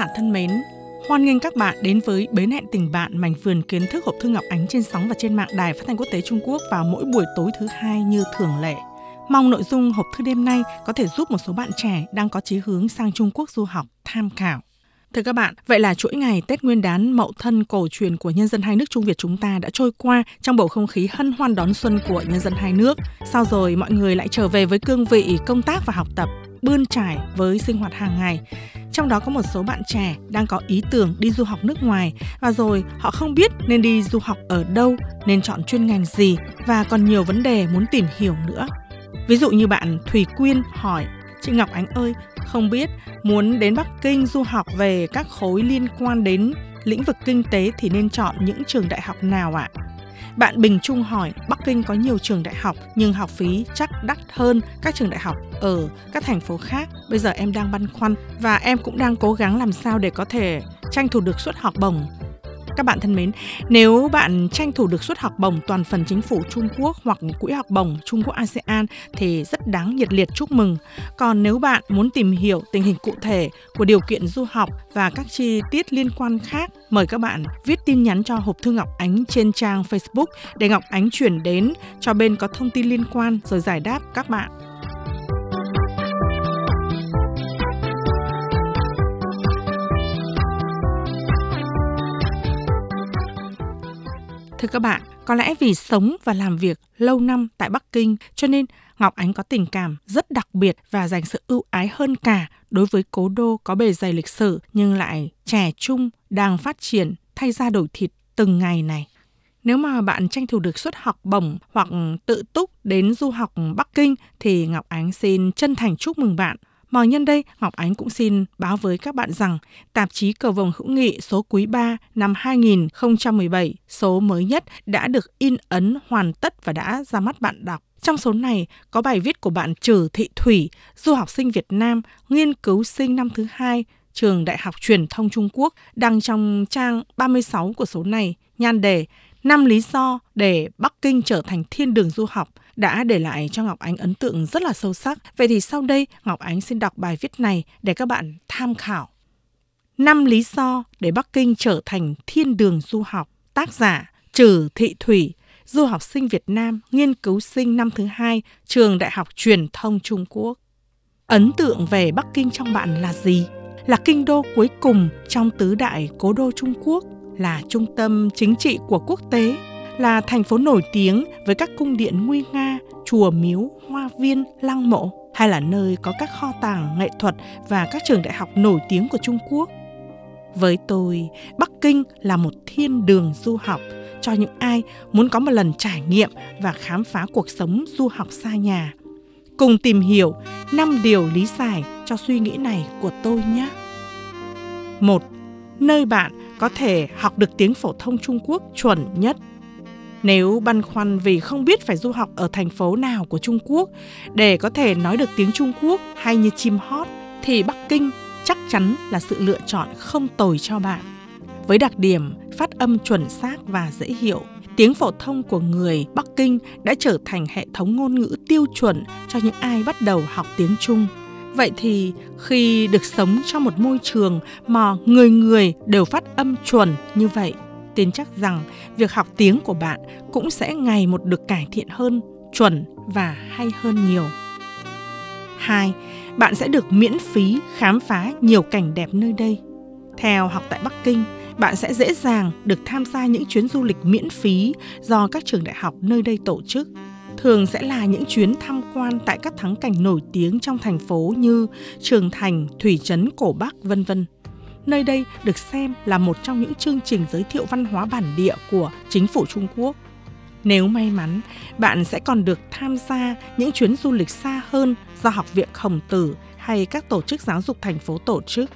Bạn giả thân mến, hoan nghênh các bạn đến với Bến hẹn tình bạn mảnh vườn kiến thức hộp thư Ngọc Ánh trên sóng và trên mạng Đài Phát thanh Quốc tế Trung Quốc vào mỗi buổi tối thứ hai như thường lệ. Mong nội dung hộp thư đêm nay có thể giúp một số bạn trẻ đang có chí hướng sang Trung Quốc du học tham khảo. Thưa các bạn, vậy là chuỗi ngày Tết Nguyên đán Mậu Thân cổ truyền của nhân dân hai nước Trung Việt chúng ta đã trôi qua trong bầu không khí hân hoan đón xuân của nhân dân hai nước. Sau rồi mọi người lại trở về với cương vị công tác và học tập, bươn trải với sinh hoạt hàng ngày. Trong đó có một số bạn trẻ đang có ý tưởng đi du học nước ngoài và rồi họ không biết nên đi du học ở đâu, nên chọn chuyên ngành gì và còn nhiều vấn đề muốn tìm hiểu nữa. Ví dụ như bạn Thùy Quyên hỏi Chị Ngọc Ánh ơi, không biết muốn đến Bắc Kinh du học về các khối liên quan đến lĩnh vực kinh tế thì nên chọn những trường đại học nào ạ? Bạn Bình Trung hỏi, Bắc Kinh có nhiều trường đại học nhưng học phí chắc đắt hơn các trường đại học ở các thành phố khác. Bây giờ em đang băn khoăn và em cũng đang cố gắng làm sao để có thể tranh thủ được suất học bổng các bạn thân mến, nếu bạn tranh thủ được suất học bổng toàn phần chính phủ Trung Quốc hoặc quỹ học bổng Trung Quốc ASEAN thì rất đáng nhiệt liệt chúc mừng. Còn nếu bạn muốn tìm hiểu tình hình cụ thể của điều kiện du học và các chi tiết liên quan khác, mời các bạn viết tin nhắn cho hộp thư Ngọc Ánh trên trang Facebook để Ngọc Ánh chuyển đến cho bên có thông tin liên quan rồi giải đáp các bạn. Thưa các bạn, có lẽ vì sống và làm việc lâu năm tại Bắc Kinh cho nên Ngọc Ánh có tình cảm rất đặc biệt và dành sự ưu ái hơn cả đối với cố đô có bề dày lịch sử nhưng lại trẻ trung, đang phát triển, thay ra đổi thịt từng ngày này. Nếu mà bạn tranh thủ được suất học bổng hoặc tự túc đến du học Bắc Kinh thì Ngọc Ánh xin chân thành chúc mừng bạn mà nhân đây, Ngọc Ánh cũng xin báo với các bạn rằng tạp chí Cờ Vồng Hữu Nghị số quý 3 năm 2017, số mới nhất đã được in ấn hoàn tất và đã ra mắt bạn đọc. Trong số này có bài viết của bạn Trử Thị Thủy, du học sinh Việt Nam, nghiên cứu sinh năm thứ hai, trường Đại học Truyền thông Trung Quốc, đăng trong trang 36 của số này, nhan đề 5 lý do để Bắc Kinh trở thành thiên đường du học đã để lại cho Ngọc Ánh ấn tượng rất là sâu sắc. Vậy thì sau đây Ngọc Ánh xin đọc bài viết này để các bạn tham khảo. 5 lý do để Bắc Kinh trở thành thiên đường du học. Tác giả Trử Thị Thủy, du học sinh Việt Nam, nghiên cứu sinh năm thứ hai, trường Đại học Truyền thông Trung Quốc. Ấn tượng về Bắc Kinh trong bạn là gì? Là kinh đô cuối cùng trong tứ đại cố đô Trung Quốc, là trung tâm chính trị của quốc tế, là thành phố nổi tiếng với các cung điện nguy nga, chùa miếu, hoa viên, lăng mộ, hay là nơi có các kho tàng nghệ thuật và các trường đại học nổi tiếng của Trung Quốc. Với tôi, Bắc Kinh là một thiên đường du học cho những ai muốn có một lần trải nghiệm và khám phá cuộc sống du học xa nhà. Cùng tìm hiểu 5 điều lý giải cho suy nghĩ này của tôi nhé. một Nơi bạn có thể học được tiếng phổ thông Trung Quốc chuẩn nhất nếu băn khoăn vì không biết phải du học ở thành phố nào của Trung Quốc để có thể nói được tiếng Trung Quốc hay như chim hót thì Bắc Kinh chắc chắn là sự lựa chọn không tồi cho bạn. Với đặc điểm phát âm chuẩn xác và dễ hiểu, tiếng phổ thông của người Bắc Kinh đã trở thành hệ thống ngôn ngữ tiêu chuẩn cho những ai bắt đầu học tiếng Trung. Vậy thì khi được sống trong một môi trường mà người người đều phát âm chuẩn như vậy tin chắc rằng việc học tiếng của bạn cũng sẽ ngày một được cải thiện hơn, chuẩn và hay hơn nhiều. 2. Bạn sẽ được miễn phí khám phá nhiều cảnh đẹp nơi đây. Theo học tại Bắc Kinh, bạn sẽ dễ dàng được tham gia những chuyến du lịch miễn phí do các trường đại học nơi đây tổ chức. Thường sẽ là những chuyến tham quan tại các thắng cảnh nổi tiếng trong thành phố như Trường Thành, Thủy Trấn, Cổ Bắc, vân vân. Nơi đây được xem là một trong những chương trình giới thiệu văn hóa bản địa của chính phủ Trung Quốc. Nếu may mắn, bạn sẽ còn được tham gia những chuyến du lịch xa hơn do Học viện Khổng Tử hay các tổ chức giáo dục thành phố tổ chức.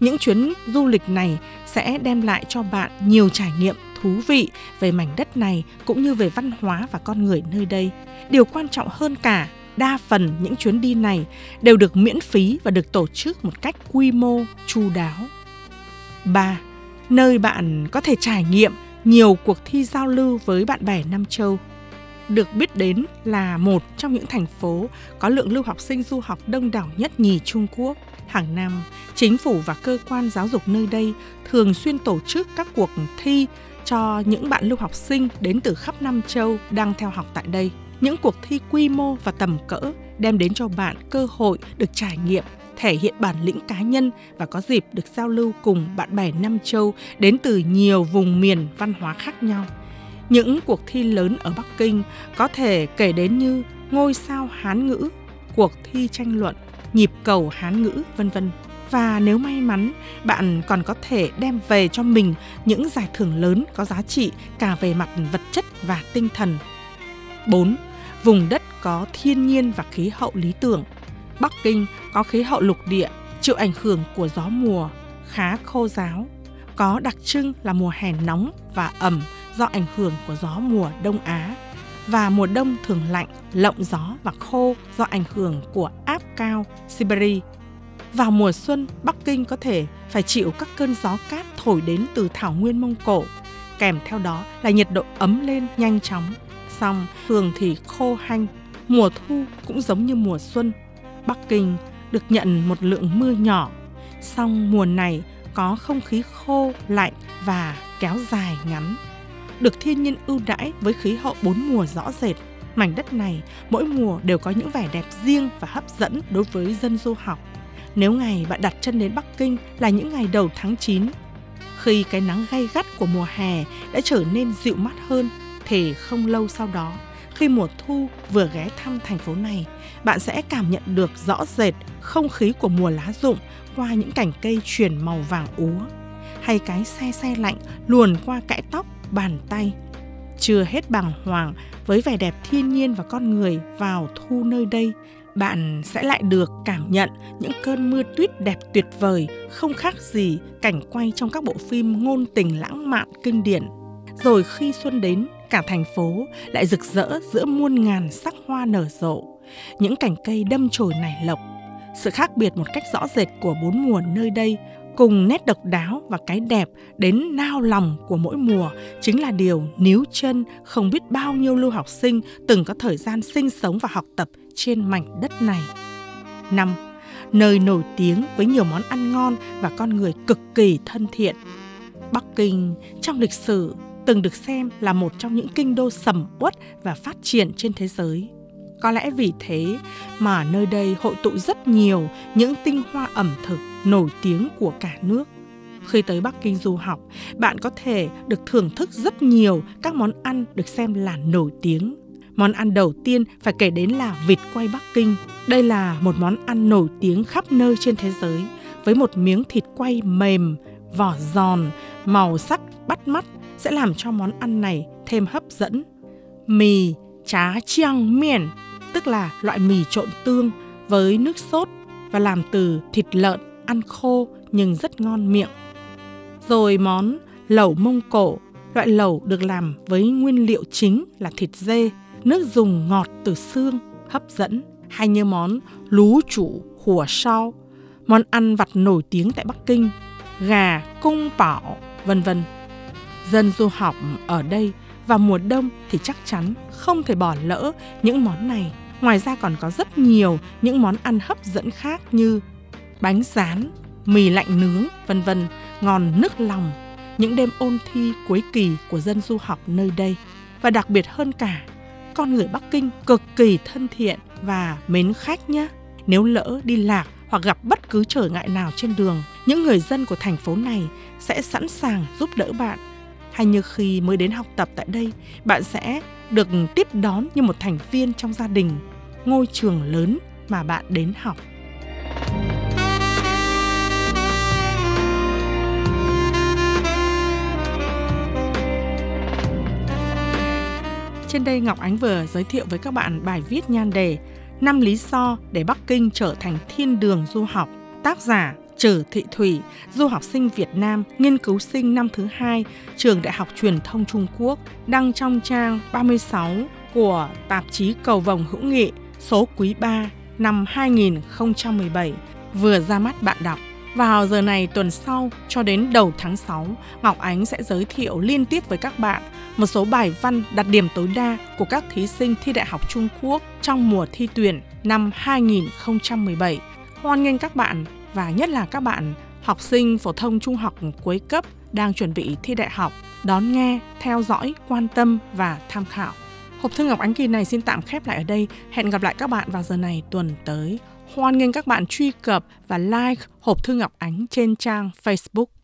Những chuyến du lịch này sẽ đem lại cho bạn nhiều trải nghiệm thú vị về mảnh đất này cũng như về văn hóa và con người nơi đây. Điều quan trọng hơn cả, đa phần những chuyến đi này đều được miễn phí và được tổ chức một cách quy mô, chu đáo. 3. Nơi bạn có thể trải nghiệm nhiều cuộc thi giao lưu với bạn bè Nam Châu. được biết đến là một trong những thành phố có lượng lưu học sinh du học đông đảo nhất nhì Trung Quốc. Hàng năm, chính phủ và cơ quan giáo dục nơi đây thường xuyên tổ chức các cuộc thi cho những bạn lưu học sinh đến từ khắp Nam Châu đang theo học tại đây. Những cuộc thi quy mô và tầm cỡ đem đến cho bạn cơ hội được trải nghiệm thể hiện bản lĩnh cá nhân và có dịp được giao lưu cùng bạn bè Nam Châu đến từ nhiều vùng miền văn hóa khác nhau. Những cuộc thi lớn ở Bắc Kinh có thể kể đến như ngôi sao Hán ngữ, cuộc thi tranh luận, nhịp cầu Hán ngữ, vân vân. Và nếu may mắn, bạn còn có thể đem về cho mình những giải thưởng lớn có giá trị cả về mặt vật chất và tinh thần. 4. Vùng đất có thiên nhiên và khí hậu lý tưởng. Bắc Kinh có khí hậu lục địa, chịu ảnh hưởng của gió mùa, khá khô giáo. Có đặc trưng là mùa hè nóng và ẩm do ảnh hưởng của gió mùa Đông Á và mùa đông thường lạnh, lộng gió và khô do ảnh hưởng của áp cao Siberia. Vào mùa xuân, Bắc Kinh có thể phải chịu các cơn gió cát thổi đến từ thảo nguyên Mông Cổ, kèm theo đó là nhiệt độ ấm lên nhanh chóng. Xong, thường thì khô hanh, mùa thu cũng giống như mùa xuân. Bắc Kinh được nhận một lượng mưa nhỏ, song mùa này có không khí khô, lạnh và kéo dài ngắn được thiên nhiên ưu đãi với khí hậu bốn mùa rõ rệt. Mảnh đất này mỗi mùa đều có những vẻ đẹp riêng và hấp dẫn đối với dân du học. Nếu ngày bạn đặt chân đến Bắc Kinh là những ngày đầu tháng 9, khi cái nắng gay gắt của mùa hè đã trở nên dịu mát hơn, thì không lâu sau đó, khi mùa thu vừa ghé thăm thành phố này, bạn sẽ cảm nhận được rõ rệt không khí của mùa lá rụng qua những cành cây chuyển màu vàng úa hay cái xe xe lạnh luồn qua cãi tóc bàn tay. Chưa hết bàng hoàng với vẻ đẹp thiên nhiên và con người vào thu nơi đây, bạn sẽ lại được cảm nhận những cơn mưa tuyết đẹp tuyệt vời, không khác gì cảnh quay trong các bộ phim ngôn tình lãng mạn kinh điển. Rồi khi xuân đến, cả thành phố lại rực rỡ giữa muôn ngàn sắc hoa nở rộ, những cành cây đâm chồi nảy lộc. Sự khác biệt một cách rõ rệt của bốn mùa nơi đây cùng nét độc đáo và cái đẹp đến nao lòng của mỗi mùa chính là điều níu chân không biết bao nhiêu lưu học sinh từng có thời gian sinh sống và học tập trên mảnh đất này. năm Nơi nổi tiếng với nhiều món ăn ngon và con người cực kỳ thân thiện. Bắc Kinh trong lịch sử từng được xem là một trong những kinh đô sầm uất và phát triển trên thế giới. Có lẽ vì thế mà nơi đây hội tụ rất nhiều những tinh hoa ẩm thực nổi tiếng của cả nước. Khi tới Bắc Kinh du học, bạn có thể được thưởng thức rất nhiều các món ăn được xem là nổi tiếng. Món ăn đầu tiên phải kể đến là vịt quay Bắc Kinh. Đây là một món ăn nổi tiếng khắp nơi trên thế giới với một miếng thịt quay mềm, vỏ giòn, màu sắc bắt mắt sẽ làm cho món ăn này thêm hấp dẫn. Mì chá chiang miền, tức là loại mì trộn tương với nước sốt và làm từ thịt lợn ăn khô nhưng rất ngon miệng. Rồi món lẩu Mông Cổ, loại lẩu được làm với nguyên liệu chính là thịt dê, nước dùng ngọt từ xương, hấp dẫn, hay như món lú chủ hùa sao, món ăn vặt nổi tiếng tại Bắc Kinh, gà cung bảo, vân vân. Dân du học ở đây vào mùa đông thì chắc chắn không thể bỏ lỡ những món này. Ngoài ra còn có rất nhiều những món ăn hấp dẫn khác như bánh rán, mì lạnh nướng, vân vân, ngon nức lòng. Những đêm ôn thi cuối kỳ của dân du học nơi đây. Và đặc biệt hơn cả, con người Bắc Kinh cực kỳ thân thiện và mến khách nhé. Nếu lỡ đi lạc hoặc gặp bất cứ trở ngại nào trên đường, những người dân của thành phố này sẽ sẵn sàng giúp đỡ bạn hay như khi mới đến học tập tại đây, bạn sẽ được tiếp đón như một thành viên trong gia đình, ngôi trường lớn mà bạn đến học. Trên đây Ngọc Ánh vừa giới thiệu với các bạn bài viết nhan đề 5 lý do để Bắc Kinh trở thành thiên đường du học. Tác giả Trử Thị Thủy, du học sinh Việt Nam, nghiên cứu sinh năm thứ hai, trường Đại học Truyền thông Trung Quốc, đăng trong trang 36 của tạp chí Cầu Vồng Hữu Nghị số quý 3 năm 2017, vừa ra mắt bạn đọc. Vào giờ này tuần sau cho đến đầu tháng 6, Ngọc Ánh sẽ giới thiệu liên tiếp với các bạn một số bài văn đạt điểm tối đa của các thí sinh thi Đại học Trung Quốc trong mùa thi tuyển năm 2017. Hoan nghênh các bạn và nhất là các bạn học sinh phổ thông trung học cuối cấp đang chuẩn bị thi đại học đón nghe, theo dõi, quan tâm và tham khảo. Hộp thư Ngọc Ánh kỳ này xin tạm khép lại ở đây. Hẹn gặp lại các bạn vào giờ này tuần tới. Hoan nghênh các bạn truy cập và like hộp thư Ngọc Ánh trên trang Facebook.